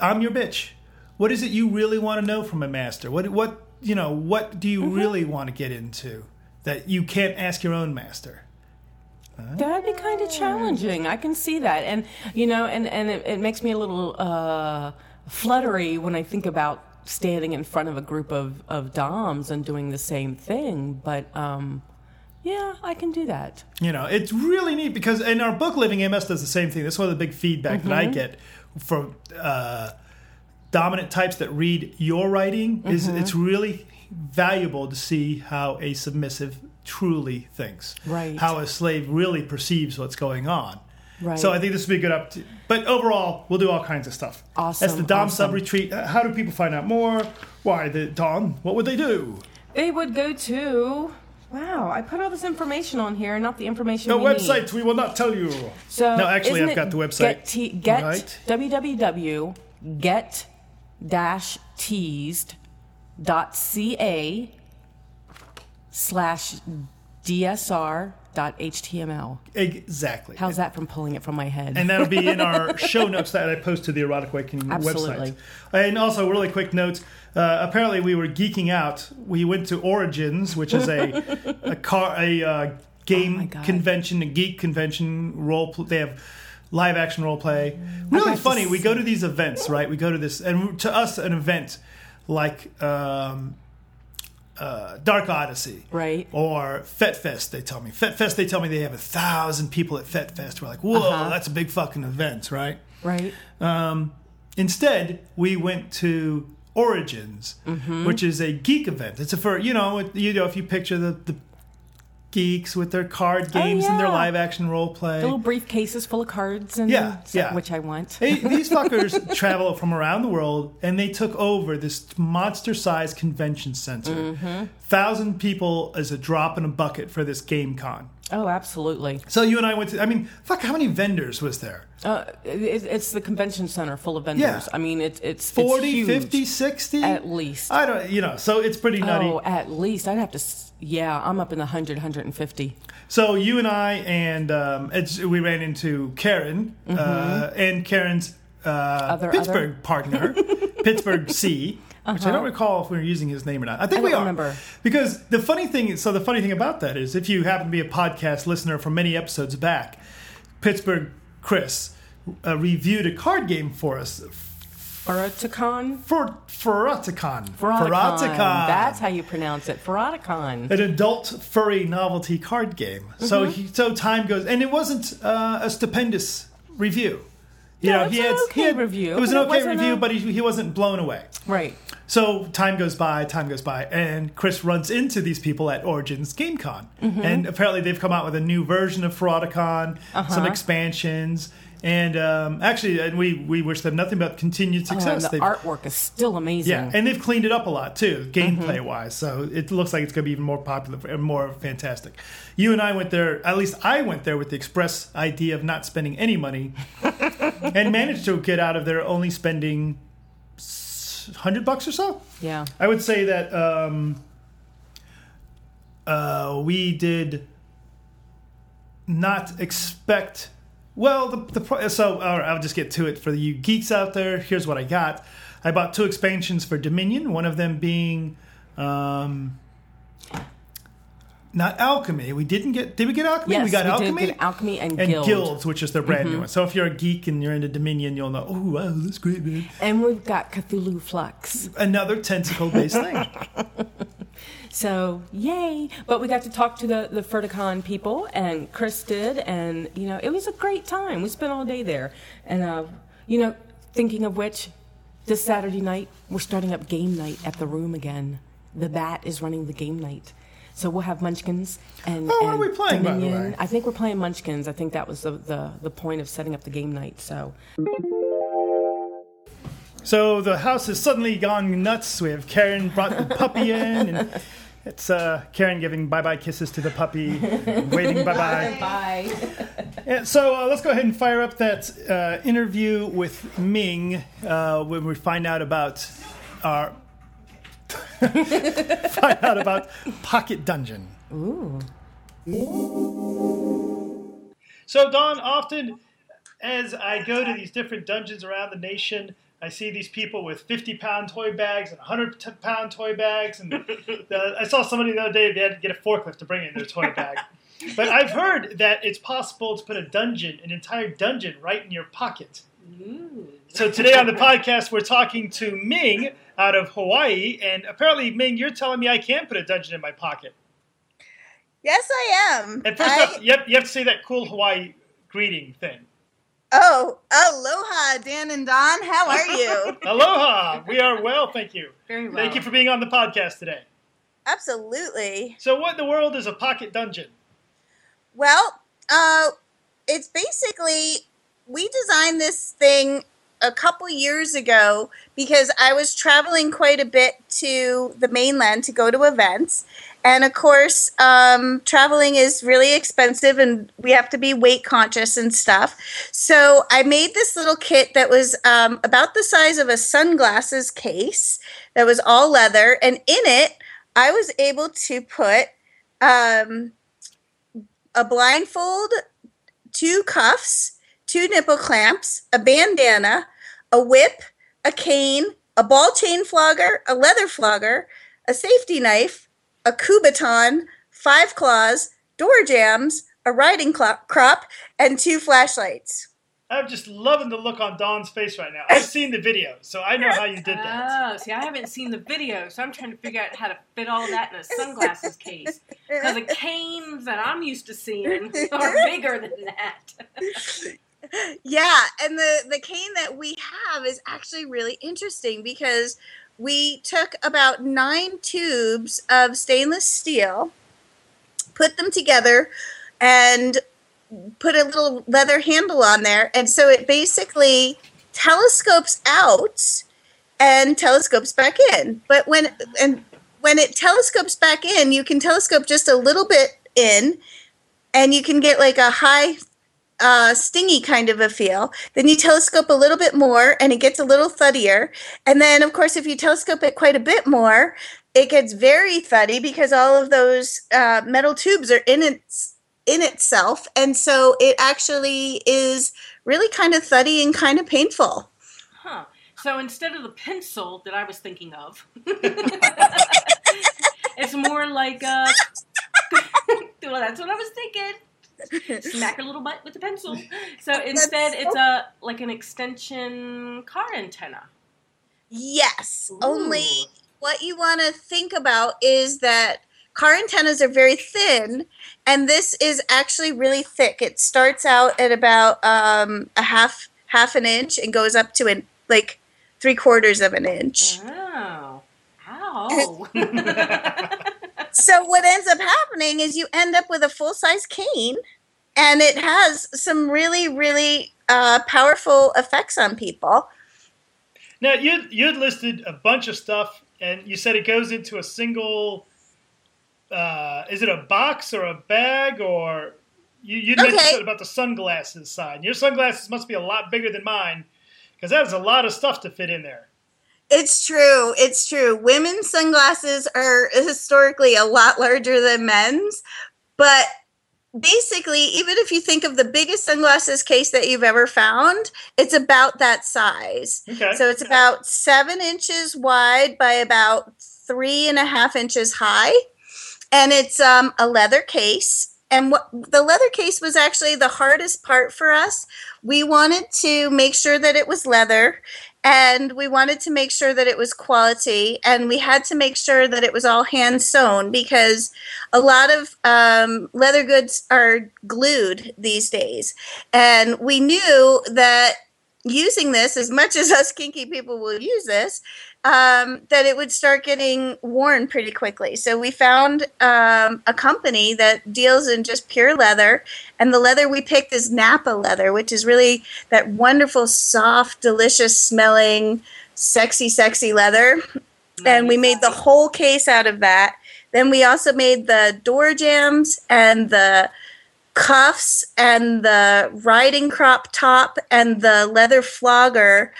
S1: I'm your bitch. What is it you really want to know from a master? What, what, you know, what do you
S2: Mm-hmm.
S1: really want to get into that you can't ask your own master?
S2: That'd be kind of challenging. I can see that, and you know, and and it, it makes me a little uh, fluttery when I think about standing in front of a group of of doms and doing the same thing. But um, yeah, I can do that.
S1: You know, it's really neat because in our book, Living MS does the same thing. That's one of the big feedback that I get from uh, dominant types that read your writing. Is it's really valuable to see how a submissive truly thinks,
S2: Right.
S1: How a slave really perceives what's going on.
S2: Right.
S1: So I think this would be a good up to. But overall, we'll do all kinds of stuff.
S2: Awesome,
S1: That's the Dom
S2: awesome.
S1: Sub Retreat. Uh, How do people find out more? Why the Dom? What would they do?
S2: They would go to. Wow, I put all this information on here, not the information.
S1: The
S2: we need.
S1: we will not tell you.
S2: So
S1: No, actually, I've got the website.
S2: Get, t- get
S1: Right.
S2: www get dash teased dot ca slash dsr dot html.
S1: Exactly.
S2: How's that from pulling it from my head?
S1: and that'll be in our show notes that I post to the Erotic Awakening
S2: Absolutely.
S1: website. And also, really quick notes. Uh, apparently, we were geeking out. We went to Origins, which is a a car a uh,
S2: Oh
S1: game
S2: God.
S1: convention, a geek convention. Role pl- they have live action role play. Really
S2: to
S1: funny. We go to these events, right? We go to this, and to us, an event like. Um, uh, Dark Odyssey,
S2: Right.
S1: Or Fet Fest, they tell me. Fet Fest, they tell me they have a thousand people at Fet Fest. We're like, whoa,
S2: Uh-huh.
S1: that's a big fucking event, right?
S2: right?
S1: Um, instead, we went to Origins,
S2: Mm-hmm.
S1: which is a geek event. It's a for you know you know if you picture the the geeks with their card games and their
S2: Oh,
S1: live action role play.
S2: The little briefcases full of cards and
S1: Yeah,
S2: stuff,
S1: yeah.
S2: which I want.
S1: Hey, these fuckers travel from around the world and they took over this monster sized convention center.
S2: Mm-hmm.
S1: Thousand people is a drop in a bucket for this game con.
S2: Oh, absolutely.
S1: So you and I went to, I mean, fuck, how many vendors was there?
S2: Uh, it, it's the convention center full of vendors.
S1: Yeah.
S2: I mean, it's it's
S1: 40,
S2: it's huge,
S1: 50, 60?
S2: at least.
S1: I don't, you know, so it's pretty nutty.
S2: Oh, at least I'd have to. Yeah, I'm up in the 100, 150.
S1: So you and I and um, it's, we ran into Karen uh, and Karen's uh,
S2: Mm-hmm. Other-
S1: Pittsburgh
S2: other?
S1: partner, Pittsburgh C, which I don't recall if we were using his name or not. I think
S2: Uh-huh. I
S1: we
S2: don't
S1: are.
S2: remember.
S1: Because the funny thing, so the funny thing about that is, if you happen to be a podcast listener from many episodes back, Pittsburgh Chris uh, reviewed a card game for us.
S2: Furaticon?
S1: For Furaticon.
S2: Furaticon. That's how you pronounce it. Furaticon.
S1: an adult furry novelty card game. So
S2: Mm-hmm.
S1: he, so time goes, and it wasn't uh, a stupendous review. You
S2: No,
S1: know, he had,
S2: okay
S1: he had-
S2: review,
S1: It was an okay review,
S2: a-
S1: but he, he wasn't blown away.
S2: Right.
S1: So time goes by, time goes by, and Chris runs into these people at Origins GameCon,
S2: Mm-hmm.
S1: and apparently they've come out with a new version of Furaticon,
S2: Uh-huh.
S1: some expansions, and um, actually, and we we wish them nothing but continued
S2: Oh,
S1: success.
S2: the
S1: They've-
S2: artwork is still amazing.
S1: yeah, and they've cleaned it up a lot too,
S2: Mm-hmm.
S1: gameplay wise. So it looks like it's going to be even more popular and more fantastic. You and I went there. At least I went there with the express idea of not spending any money, and managed to get out of there only spending hundred bucks or so.
S2: yeah.
S1: I would say that um, uh, we did not expect. Well, the, the so right, I'll just get to it for you geeks out there. Here's what I got. I bought two expansions for Dominion. One of them being um, not alchemy. We didn't get. Did we get alchemy?
S2: Yes,
S1: we got
S2: did
S1: alchemy.
S2: get alchemy and,
S1: and
S2: guild.
S1: guilds, which is their brand new one. So if you're a geek and you're into Dominion, you'll know. Oh, wow, that's great, man!
S2: And we've got Cthulhu Fluxx.
S1: Another tentacle-based thing.
S2: So yay! But we got to talk to the the Furaticon people, and Chris did, and you know it was a great time. We spent all day there, and uh, you know, thinking of which, this Saturday night we're starting up game night at the room again. The Bat is running the game night. So we'll have Munchkins and,
S1: Oh, what are
S2: and
S1: we playing, by the
S2: Dominion.
S1: way?
S2: I think we're playing Munchkins. I think that was the, the, the point of setting up the game night. So
S1: So the house has suddenly gone nuts. We have Karen brought the puppy in, and it's uh, Karen giving bye bye kisses to the puppy, waving bye bye.
S2: bye.
S1: So uh, let's go ahead and fire up that uh, interview with Ming uh, when we find out about our find out about Pocket Dungeon.
S2: Ooh.
S1: So, Dawn, often as I go to these different dungeons around the nation, I see these people with 50 pound toy bags and 100 pound toy bags. And the, I saw somebody the other day, they had to get a forklift to bring in their toy bag. But I've heard that it's possible to put a dungeon, an entire dungeon, right in your pocket. So today on the podcast, we're talking to Ming out of Hawaii. And apparently, Ming, you're telling me I can put a dungeon in my pocket.
S3: Yes, I am.
S1: And first
S3: I-
S1: off, you have, you have to say that cool Hawaii greeting thing.
S3: Oh, aloha, Dan and Dawn. How are you?
S1: Aloha. We are well, thank you.
S2: Very well.
S1: Thank you for being on the podcast today.
S3: Absolutely.
S1: So, what in the world is a pocket dungeon?
S3: Well, uh, it's basically we designed this thing a couple years ago because I was traveling quite a bit to the mainland to go to events. And of course, um, traveling is really expensive and we have to be weight conscious and stuff. So I made this little kit that was um, about the size of a sunglasses case that was all leather. And in it, I was able to put um, a blindfold, two cuffs, two nipple clamps, a bandana, a whip, a cane, a ball chain flogger, a leather flogger, a safety knife, a kubaton, five claws, door jams, a riding clo- crop, and two flashlights.
S1: I'm just loving the look on Dawn's face right now. I've seen the video, so I know how you did that.
S4: Oh, see, I haven't seen the video, so I'm trying to figure out how to fit all that in a sunglasses case. Because the canes that I'm used to seeing are bigger than that.
S3: Yeah, and the the cane that we have is actually really interesting because we took about nine tubes of stainless steel put them together and put a little leather handle on there. And so it basically telescopes out and telescopes back in. But when and when it telescopes back in, you can telescope just a little bit in and you can get like a high uh, stingy kind of a feel. Then you telescope a little bit more and it gets a little thuddier. And then, of course, if you telescope it quite a bit more, it gets very thuddy because all of those uh, metal tubes are in its in itself, and so it actually is really kind of thuddy and kind of painful.
S4: Huh. So instead of the pencil that I was thinking of, it's more like a. well, that's what I was thinking. Smack a little butt with the pencil. So instead,
S3: so-
S4: it's a like an extension car antenna.
S3: Yes,
S4: Ooh.
S3: only what you want to think about is that car antennas are very thin, and this is actually really thick. It starts out at about um, a half half an inch and goes up to an like three quarters of an inch.
S4: Oh. Ow.
S3: so what ends up happening is you end up with a full size cane, and it has some really really uh, powerful effects on people.
S1: Now you you had listed a bunch of stuff, and you said it goes into a single. Uh, is it a box or a bag or you, you mentioned
S3: Okay.
S1: something about the sunglasses side. Your sunglasses must be a lot bigger than mine because that is a lot of stuff to fit in there.
S3: It's true. It's true. Women's sunglasses are historically a lot larger than men's, but basically, even if you think of the biggest sunglasses case that you've ever found, it's about that size.
S1: Okay.
S3: So it's about seven inches wide by about three and a half inches high, and it's um, a leather case. And what the leather case was actually the hardest part for us. We wanted to make sure that it was leather, and we wanted to make sure that it was quality, and we had to make sure that it was all hand sewn because a lot of um, leather goods are glued these days, and we knew that using this as much as us kinky people will use this um, that it would start getting worn pretty quickly. So we found um, a company that deals in just pure leather and the leather we picked is napa leather which is really that wonderful soft delicious smelling sexy sexy leather. And we made the whole case out of that. Then we also made the door jams and the cuffs and the riding crop top and the leather flogger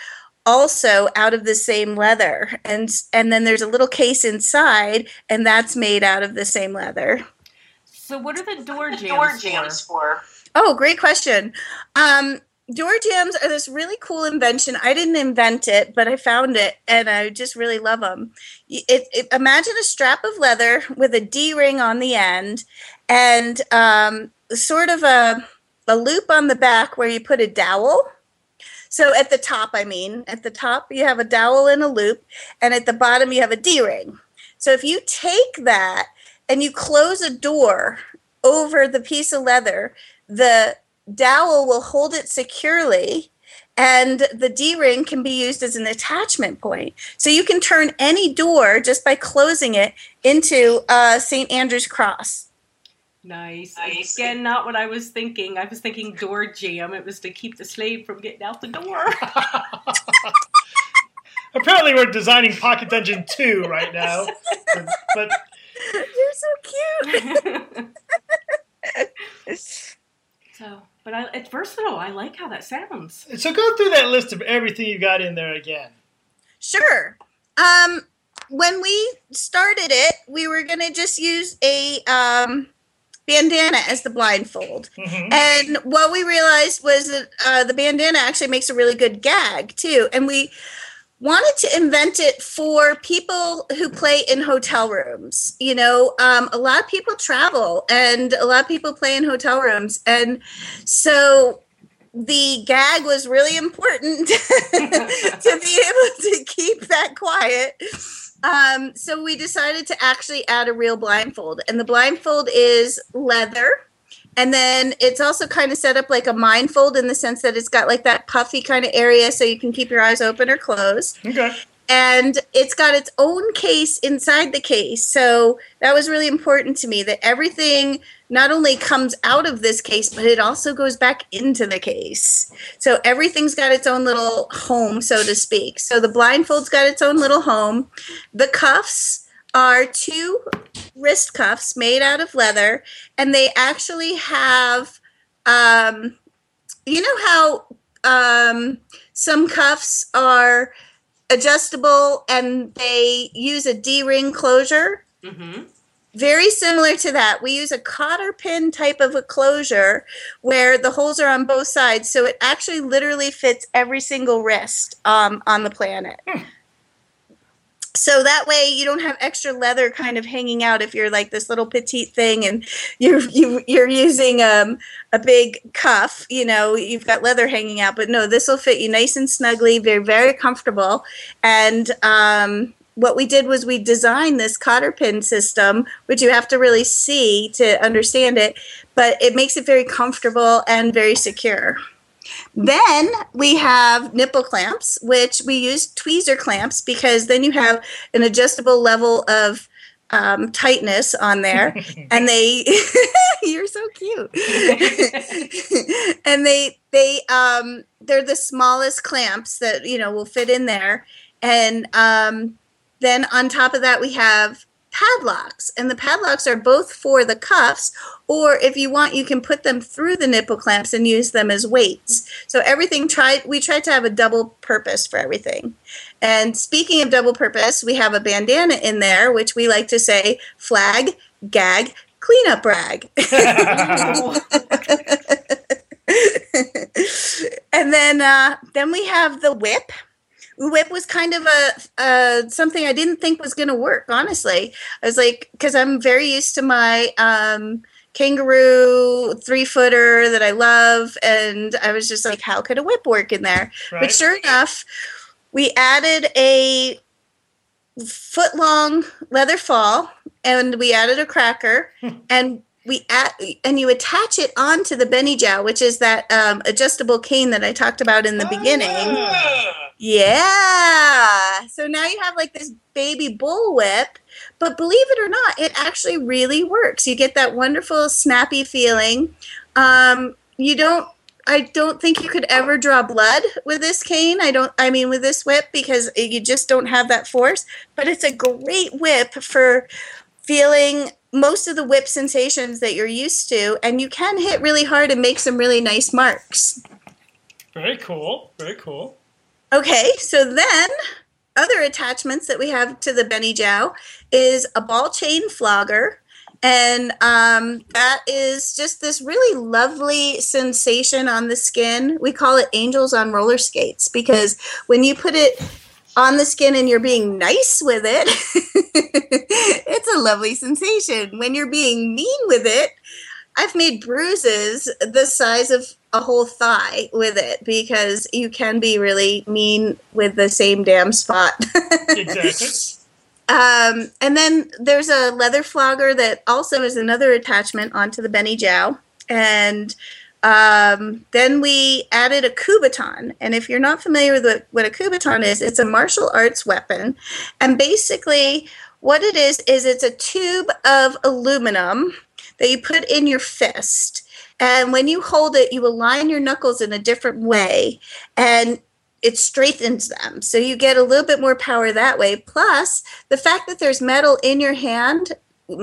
S3: also out of the same leather. And and then there's a little case inside and that's made out of the same leather.
S4: So what are the door jams,
S5: door
S4: for?
S5: jams for?
S3: oh great question. Um door jams are this really cool invention. I didn't invent it but i found it and i just really love them it, it, imagine a strap of leather with a d-ring on the end and um, sort of a, a loop on the back where you put a dowel so at the top i mean at the top you have a dowel and a loop and at the bottom you have a d-ring so if you take that and you close a door over the piece of leather the dowel will hold it securely and the D-ring can be used as an attachment point. So you can turn any door just by closing it into uh, a St. Andrew's cross.
S4: Nice.
S5: Nice.
S4: Again, not what I was thinking. I was thinking door jam. It was to keep the slave from getting out the door.
S1: Apparently, we're designing Pocket Dungeon 2 right now. But
S3: You're so cute.
S4: so, but I, it's versatile. I like how that sounds.
S1: so go through that list of everything you got in there again.
S3: Sure. Um, when we started it, we were going to just use a um, bandana as the blindfold.
S1: Mhm.
S3: And what we realized was that uh, the bandana actually makes a really good gag too. And we wanted to invent it for people who play in hotel rooms. You know, um, a lot of people travel and a lot of people play in hotel rooms. And so the gag was really important to be able to keep that quiet. Um, so we decided to actually add a real blindfold, and the blindfold is leather. And then it's also kind of set up like a mindfold in the sense that it's got like that puffy kind of area so you can keep your eyes open or closed.
S1: Okay.
S3: and it's got its own case inside the case. So that was really important to me that everything not only comes out of this case, but it also goes back into the case. So everything's got its own little home, so to speak. So the blindfold's got its own little home. The cuffs are two wrist cuffs made out of leather, and they actually have, um, you know how um, some cuffs are adjustable and they use a D ring closure.
S4: Mm-hmm.
S3: Very similar to that. We use a cotter pin type of a closure where the holes are on both sides. So it actually literally fits every single wrist um, on the planet. So that way you don't have extra leather kind of hanging out if you're like this little petite thing and you're you, you're using um, a big cuff. You know you've got leather hanging out, but no, this will fit you nice and snugly. Very very comfortable. And um, what we did was we designed this cotter pin system, which you have to really see to understand it, but it makes it very comfortable and very secure. Then we have nipple clamps, which we use tweezer clamps because then you have an adjustable level of um, tightness on there, and they you're so cute, and they they um, they're the smallest clamps that you know will fit in there, and um, then on top of that we have padlocks and the padlocks are both for the cuffs or if you want you can put them through the nipple clamps and use them as weights. So everything tried we tried to have a double purpose for everything. And speaking of double purpose we have a bandana in there which we like to say flag gag cleanup rag. And then uh, then we have the whip whip was kind of a uh, something I didn't think was going to work. Honestly, I was like, because I'm very used to my um, kangaroo three footer that I love, and I was just like, how could a whip work in there?
S1: Right.
S3: But sure enough, we added a foot long leather fall, and we added a cracker, and we add and you attach it onto the Benny Jow, which is that um, adjustable cane that I talked about in the beginning.
S1: Ah.
S3: Yeah. So now you have like this baby bullwhip, but believe it or not, it actually really works. You get that wonderful snappy feeling. Um, you don't. I don't think you could ever draw blood with this cane. I don't. I mean, with this whip because you just don't have that force. But it's a great whip for feeling most of the whip sensations that you're used to, and you can hit really hard and make some really nice marks.
S1: Very cool. Very cool.
S3: Okay, so then other attachments that we have to the Benny Jow is a ball chain flogger. And um, that is just this really lovely sensation on the skin. We call it angels on roller skates because when you put it on the skin and you're being nice with it, it's a lovely sensation. When you're being mean with it, I've made bruises the size of a whole thigh with it because you can be really mean with the same damn spot.
S1: Exactly.
S3: Um, and then there's a leather flogger that also is another attachment onto the Benny Jow. And um, then we added a kubaton. And if you're not familiar with what, what a kubaton is, it's a martial arts weapon. And basically, what it is, is it's a tube of aluminum that you put in your fist. And when you hold it, you align your knuckles in a different way. And it strengthens them. So you get a little bit more power that way. Plus, the fact that there's metal in your hand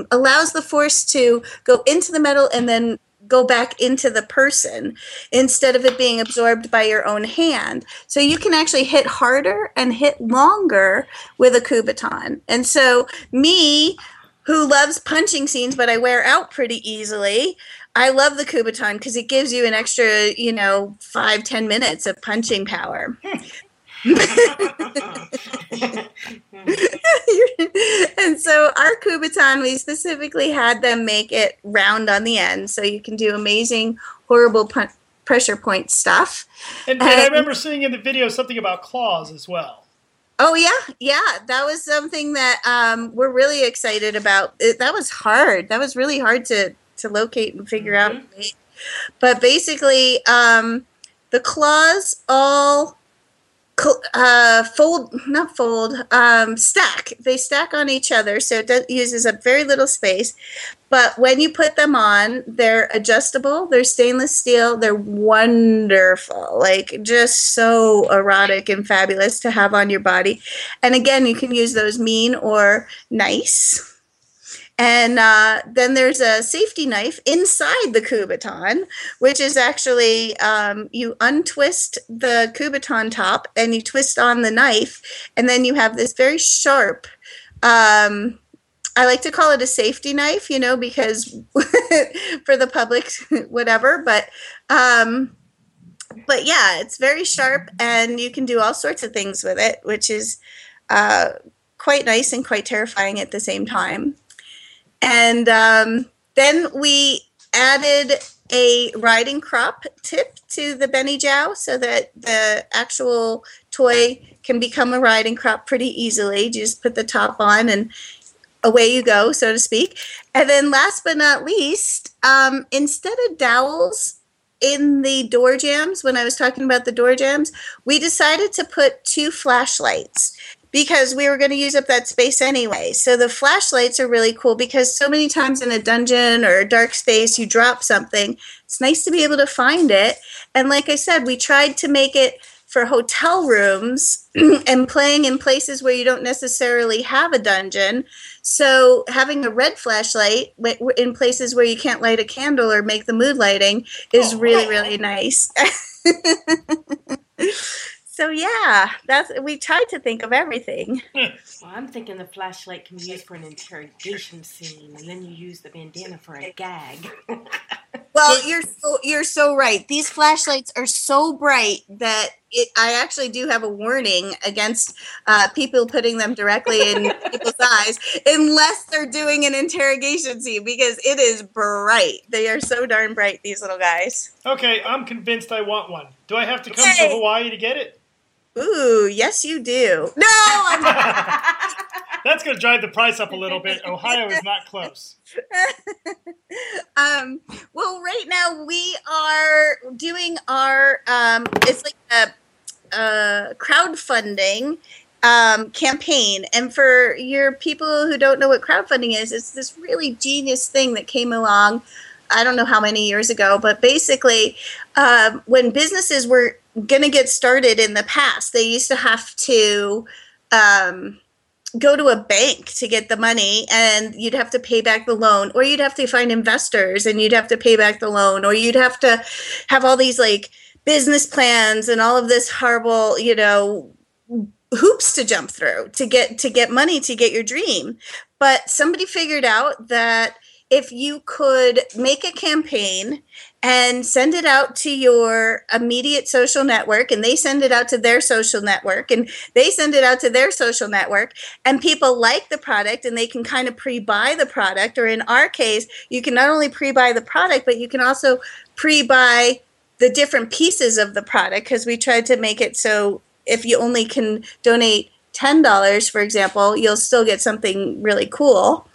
S3: allows the force to go into the metal and then go back into the person instead of it being absorbed by your own hand. So you can actually hit harder and hit longer with a kubaton. And so me who loves punching scenes but I wear out pretty easily, I love the Kubaton because it gives you an extra, you know, five, ten minutes of punching power. and so our Kubaton, we specifically had them make it round on the end so you can do amazing, horrible pun- pressure point stuff.
S1: And, and I
S3: Um,
S1: remember seeing in the video something about claws as well.
S3: Oh yeah, yeah, that was something that um, we're really excited about. It, that was hard. That was really hard to to locate and figure out. But basically, um, the claws all uh, fold, not fold, um, stack. They stack on each other, so it does, uses up very little space. But when you put them on, they're adjustable. They're stainless steel. They're wonderful, like just so erotic and fabulous to have on your body. And again, you can use those mean or nice. And uh, then there's a safety knife inside the Kubaton, which is actually um, you untwist the Kubaton top and you twist on the knife, and then you have this very sharp. Um, I like to call it a safety knife, you know, because for the public, whatever. But um, but yeah, it's very sharp, and you can do all sorts of things with it, which is uh, quite nice and quite terrifying at the same time. And um, then we added a riding crop tip to the Benny Jow so that the actual toy can become a riding crop pretty easily. You just put the top on and away you go, so to speak. And then last but not least, um, instead of dowels in the door jams, when I was talking about the door jams, we decided to put two flashlights because we were going to use up that space anyway. So the flashlights are really cool because so many times in a dungeon or a dark space, you drop something. It's nice to be able to find it. And like I said, we tried to make it for hotel rooms and playing in places where you don't necessarily have a dungeon. So having a red flashlight in places where you can't light a candle or make the mood lighting is oh, really, really nice. So yeah, that's we tried to think of everything.
S4: well, I'm thinking the flashlight can be used for an interrogation scene, and then you use the bandana for a gag.
S3: well, you're so you're so right. These flashlights are so bright that it, I actually do have a warning against uh, people putting them directly in people's eyes unless they're doing an interrogation scene because it is bright. They are so darn bright. These little guys.
S1: Okay, I'm convinced I want one. Do I have to come hey. to Hawaii to get it?
S3: Ooh, yes, you do. No, I'm not.
S1: that's going to drive the price up a little bit. Ohio is not close.
S3: um, well, right now we are doing our. Um, it's like a, a crowdfunding um, campaign. And for your people who don't know what crowdfunding is, it's this really genius thing that came along. I don't know how many years ago, but basically, um, when businesses were going to get started in the past. They used to have to um, go to a bank to get the money and you'd have to pay back the loan, or you'd have to find investors and you'd have to pay back the loan, or you'd have to have all these like business plans and all of this horrible, you know, hoops to jump through to get to get money to get your dream. But somebody figured out that if you could make a campaign and send it out to your immediate social network and they send it out to their social network and they send it out to their social network and people like the product and they can kind of pre-buy the product or in our case you can not only pre-buy the product but you can also pre-buy the different pieces of the product because we tried to make it so if you only can donate $10 for example you'll still get something really cool.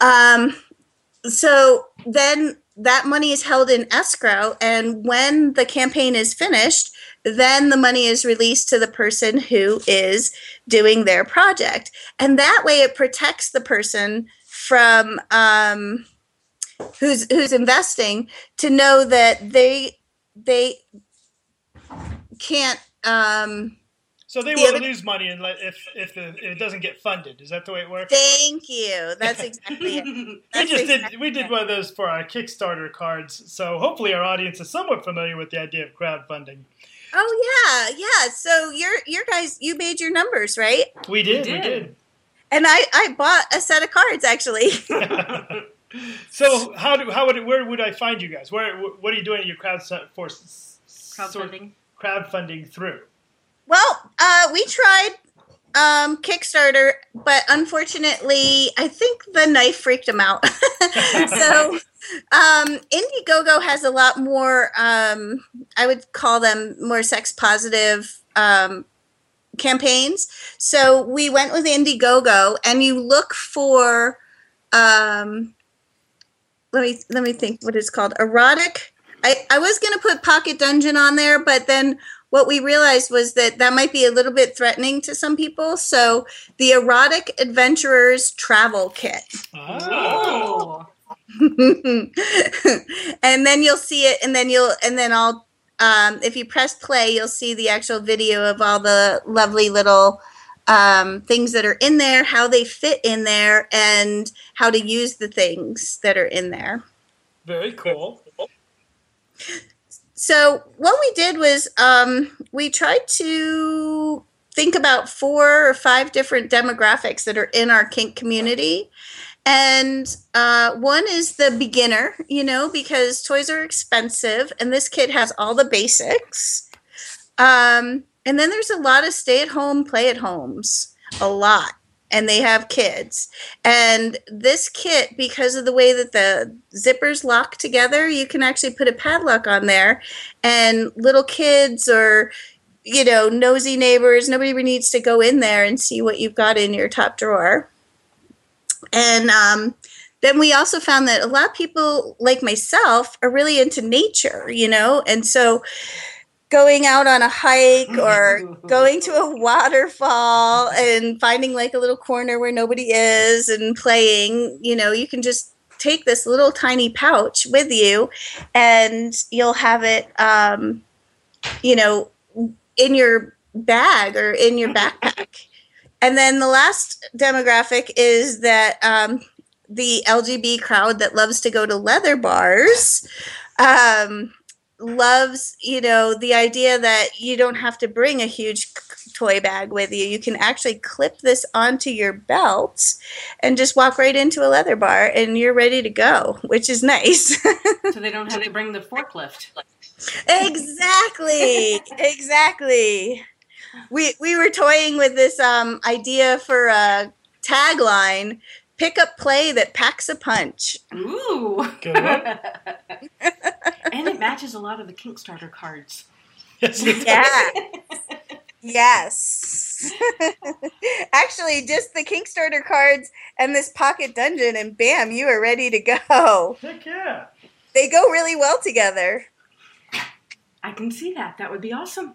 S3: Um, so then that money is held in escrow and when the campaign is finished then the money is released to the person who is doing their project. And that way it protects the person from um, who's who's investing to know that they they can't um,
S1: so they the won't other, lose money if if, the, if it doesn't get funded. Is that the way it works?
S3: Thank you. That's exactly it.
S1: That's we just exactly did we did one of those for our Kickstarter cards. So hopefully our audience is somewhat familiar with the idea of crowdfunding.
S3: Oh yeah, yeah. So your your guys, you made your numbers, right?
S1: We did. We did. We did.
S3: And I I bought a set of cards actually.
S1: so how do how would it, where would I find you guys? Where what are you doing at your crowd for
S4: crowdfunding?
S1: crowdfunding through.
S3: Well, uh, we tried um, Kickstarter, but unfortunately, I think the knife freaked him out. so, um, Indiegogo has a lot more. Um, I would call them more sex positive um, campaigns. So we went with Indiegogo, and you look for. Um, let me let me think what it's called. Erotic. I, I was gonna put Pocket Dungeon on there, but then what we realized was that that might be a little bit threatening to some people. So the erotic adventurers travel kit.
S4: Oh.
S3: and then you'll see it and then you'll and then I'll um, if you press play you'll see the actual video of all the lovely little um, things that are in there, how they fit in there, and how to use the things that are in there.
S1: Very cool.
S3: So what we did was um, we tried to think about four or five different demographics that are in our kink community. And uh, one is the beginner, you know, because toys are expensive, and this kit has all the basics. Um, and then there's a lot of stay at home, play at homes, a lot. And they have kids. And this kit, because of the way that the zippers lock together, you can actually put a padlock on there. And little kids or, you know, nosy neighbors, nobody needs to go in there and see what you've got in your top drawer. And um, then we also found that a lot of people, like myself, are really into nature, you know? And so going out on a hike or going to a waterfall and finding like a little corner where nobody is and playing, you know, you can just take this little tiny pouch with you and you'll have it, um, you know, in your bag or in your backpack. And then the last demographic is that um, the LGB crowd that loves to go to leather bars. Um, loves, you know, the idea that you don't have to bring a huge toy bag with you. You can actually clip this onto your belt and just walk right into a leather bar and you're ready to go, which is nice.
S4: so they don't have to bring the forklift.
S3: exactly. exactly. We we were toying with this um, idea for a tagline pick up play that packs a punch.
S4: Ooh. And it matches a lot of the Kickstarter cards.
S1: Yes,
S3: Yeah. yes. Actually, just the Kickstarter cards and this pocket dungeon, and bam, you are ready to go.
S1: Heck yeah.
S3: They go really well together.
S4: I can see that. That would be awesome.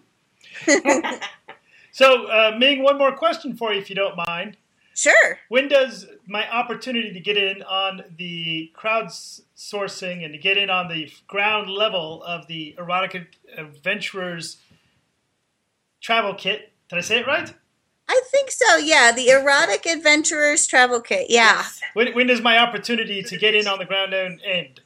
S1: So, uh, Ming, one more question for you, if you don't mind.
S3: Sure.
S1: When does my opportunity to get in on the crowdsourcing and to get in on the ground level of the Erotic Adventurers travel kit? Did I say it right?
S3: I think so. Yeah, the Erotic Adventurers Travel Kit. Yeah.
S1: When, when does my opportunity to get in on the ground end end?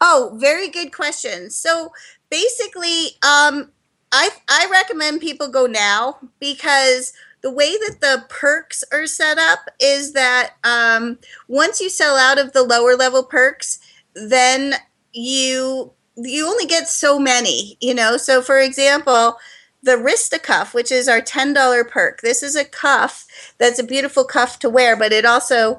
S3: Oh, very good question. So basically, um, I I recommend people go now because the way that the perks are set up is that um, once you sell out of the lower level perks, then you you only get so many. You know, so for example. The Rista cuff, which is our $10 perk. This is a cuff that's a beautiful cuff to wear, but it also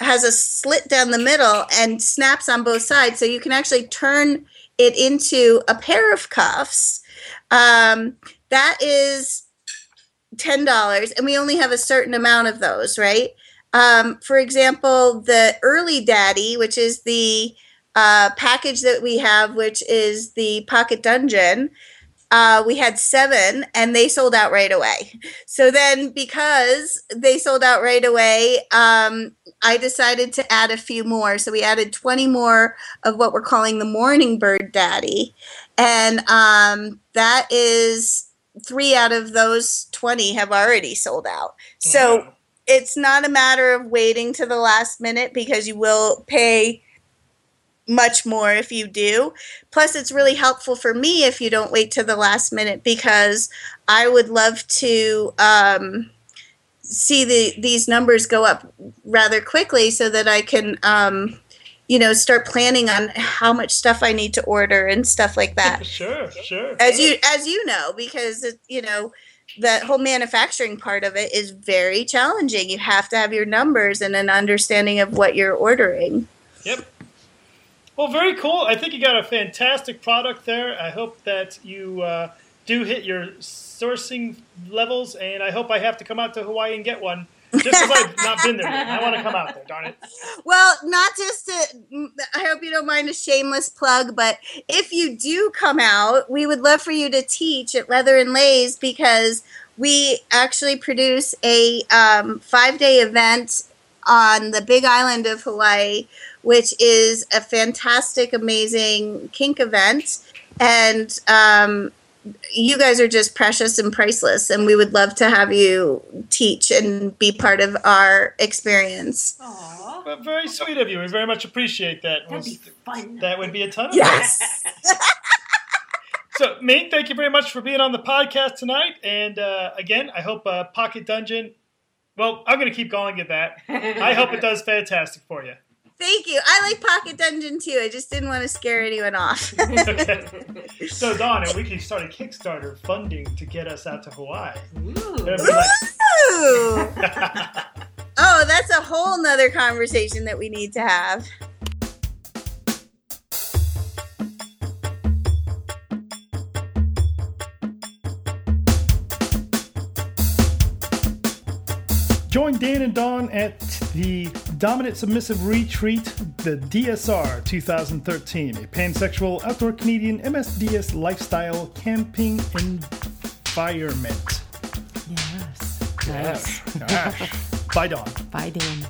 S3: has a slit down the middle and snaps on both sides. So you can actually turn it into a pair of cuffs. Um, that is $10, and we only have a certain amount of those, right? Um, for example, the Early Daddy, which is the uh, package that we have, which is the Pocket Dungeon. Uh, we had seven and they sold out right away. So then, because they sold out right away, um, I decided to add a few more. So we added 20 more of what we're calling the Morning Bird Daddy. And um, that is three out of those 20 have already sold out. So
S1: Wow.
S3: it's not a matter of waiting to the last minute because you will pay much more if you do. Plus, it's really helpful for me if you don't wait to the last minute because I would love to um, see the these numbers go up rather quickly so that I can. Um, you know, start planning on how much stuff I need to order and stuff like that
S1: Sure, sure.
S3: as you as you know because it, you know the whole manufacturing part of it is very challenging you have to have your numbers and an understanding of what you're ordering
S1: Yep. Well, very cool. I think you got a fantastic product there. I hope that you uh, do hit your sourcing levels, and I hope I have to come out to Hawaii and get one Just because I've not been there yet. I want to come out there, darn it.
S3: Well, not just to, I hope you don't mind a shameless plug, but if you do come out, we would love for you to teach at Leather and Lays because we actually produce a um, five day event on the big island of Hawaii, which is a fantastic, amazing kink event. And um, you guys are just precious and priceless, and we would love to have you teach and be part of our experience.
S4: Aw,
S1: Well, very sweet of you. We very much appreciate that.
S4: that'd be fun.
S1: That would be a ton of
S3: Yes.
S1: So, Ming, thank you very much for being on the podcast tonight. And uh, again, I hope uh, Pocket Dungeon. Well, I'm going to keep calling it that. I hope it does fantastic for you.
S3: Thank you. I like Pocket Dungeon too. I just didn't want to scare anyone off.
S1: Okay. So, Dawn, and we can start a Kickstarter funding to get us out to Hawaii.
S4: Ooh.
S1: Like,
S3: Ooh. Oh, that's a whole nother conversation that we need to have.
S1: Join Dan and Dawn at the Dominant Submissive Retreat, the DSR 2013, a pansexual outdoor Canadian MSDS lifestyle camping environment.
S2: Yes. Yes.
S1: Gosh. Bye, Dawn.
S2: Bye, Dan.